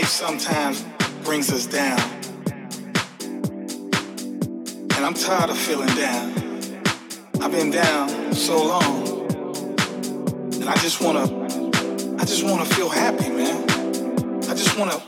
life sometimes brings us down. And I'm tired of feeling down. I've been down so long. And I just wanna, I just wanna feel happy, man. I just wanna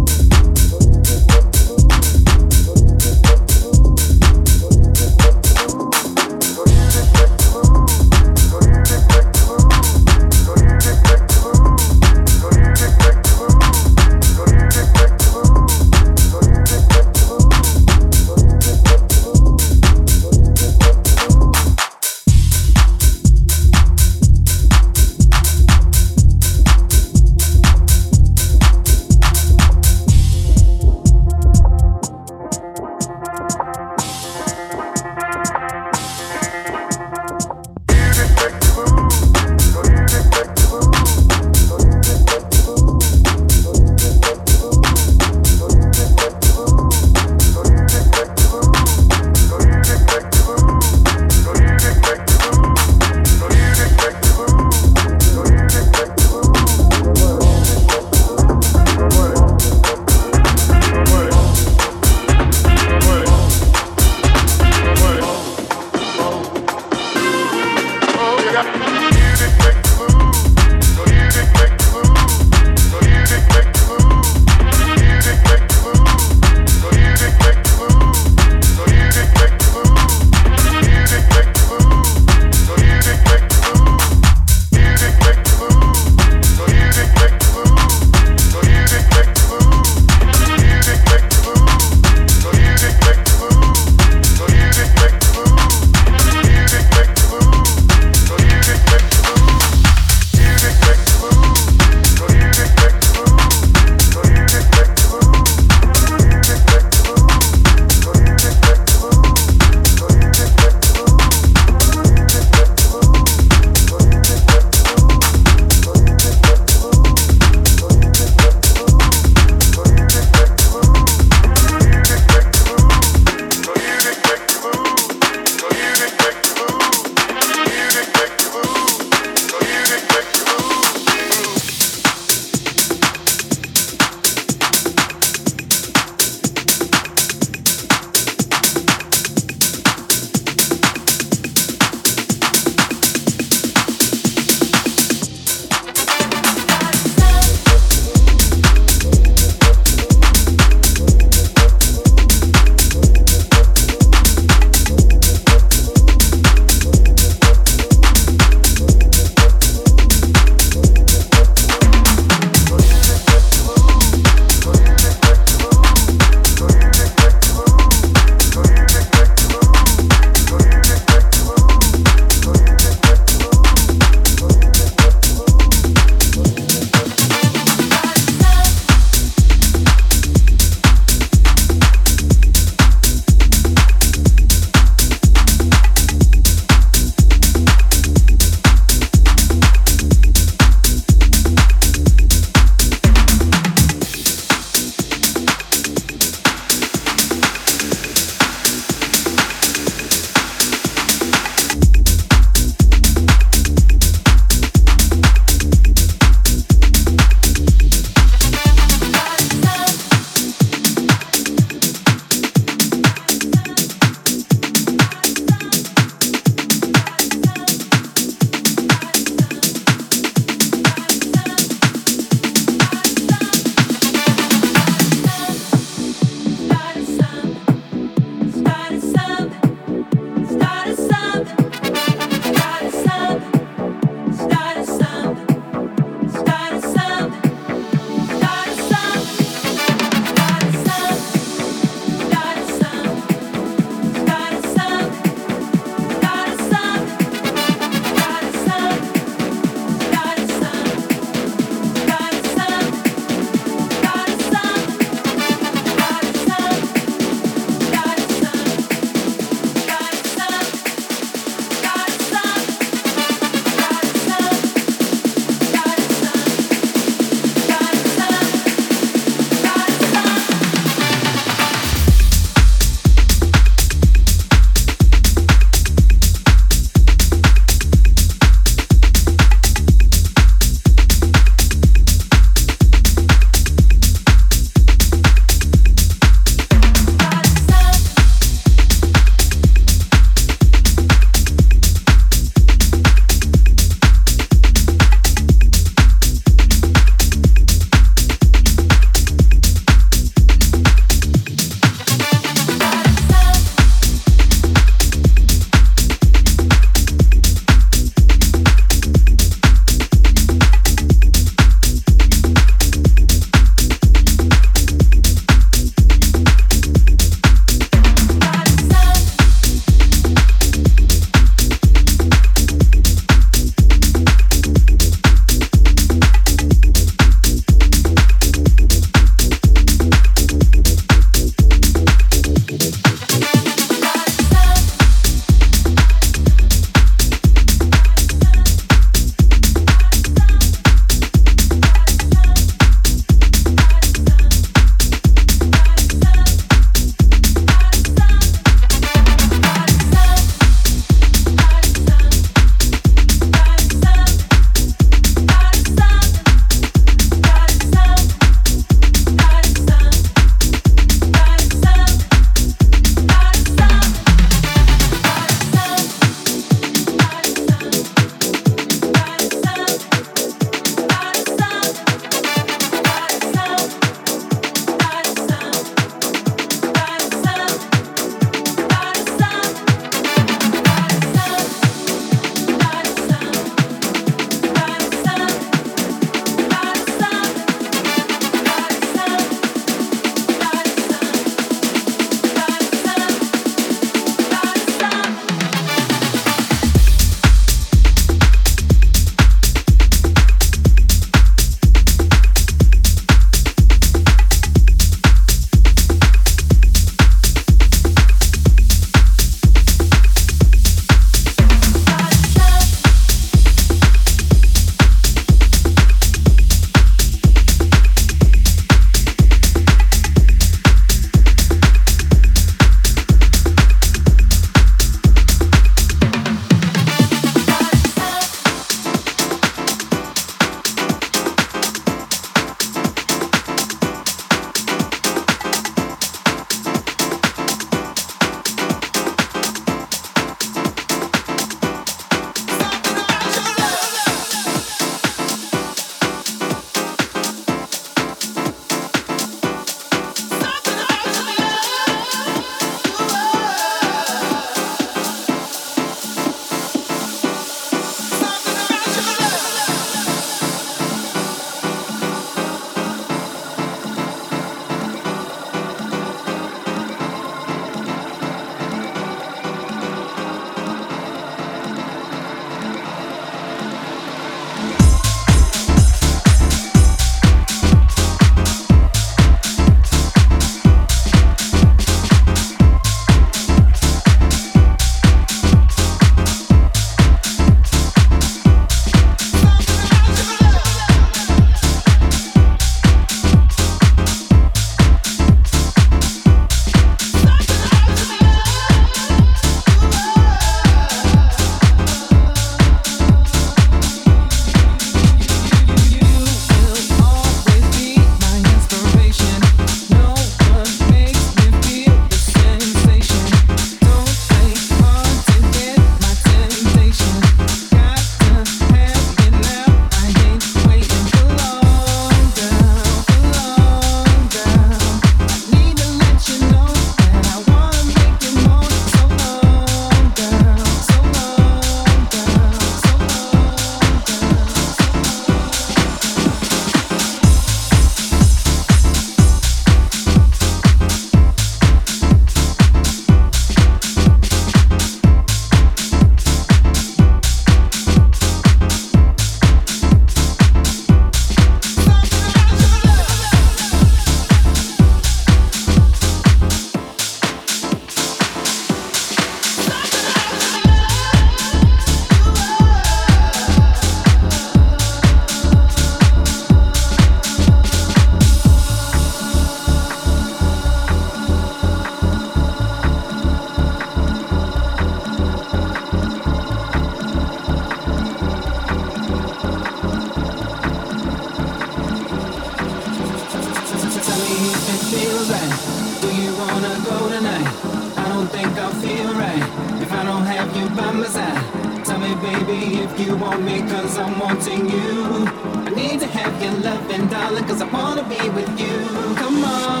you want me, cause I'm wanting you. I need to have your love and darling, cause I wanna be with you. Come on,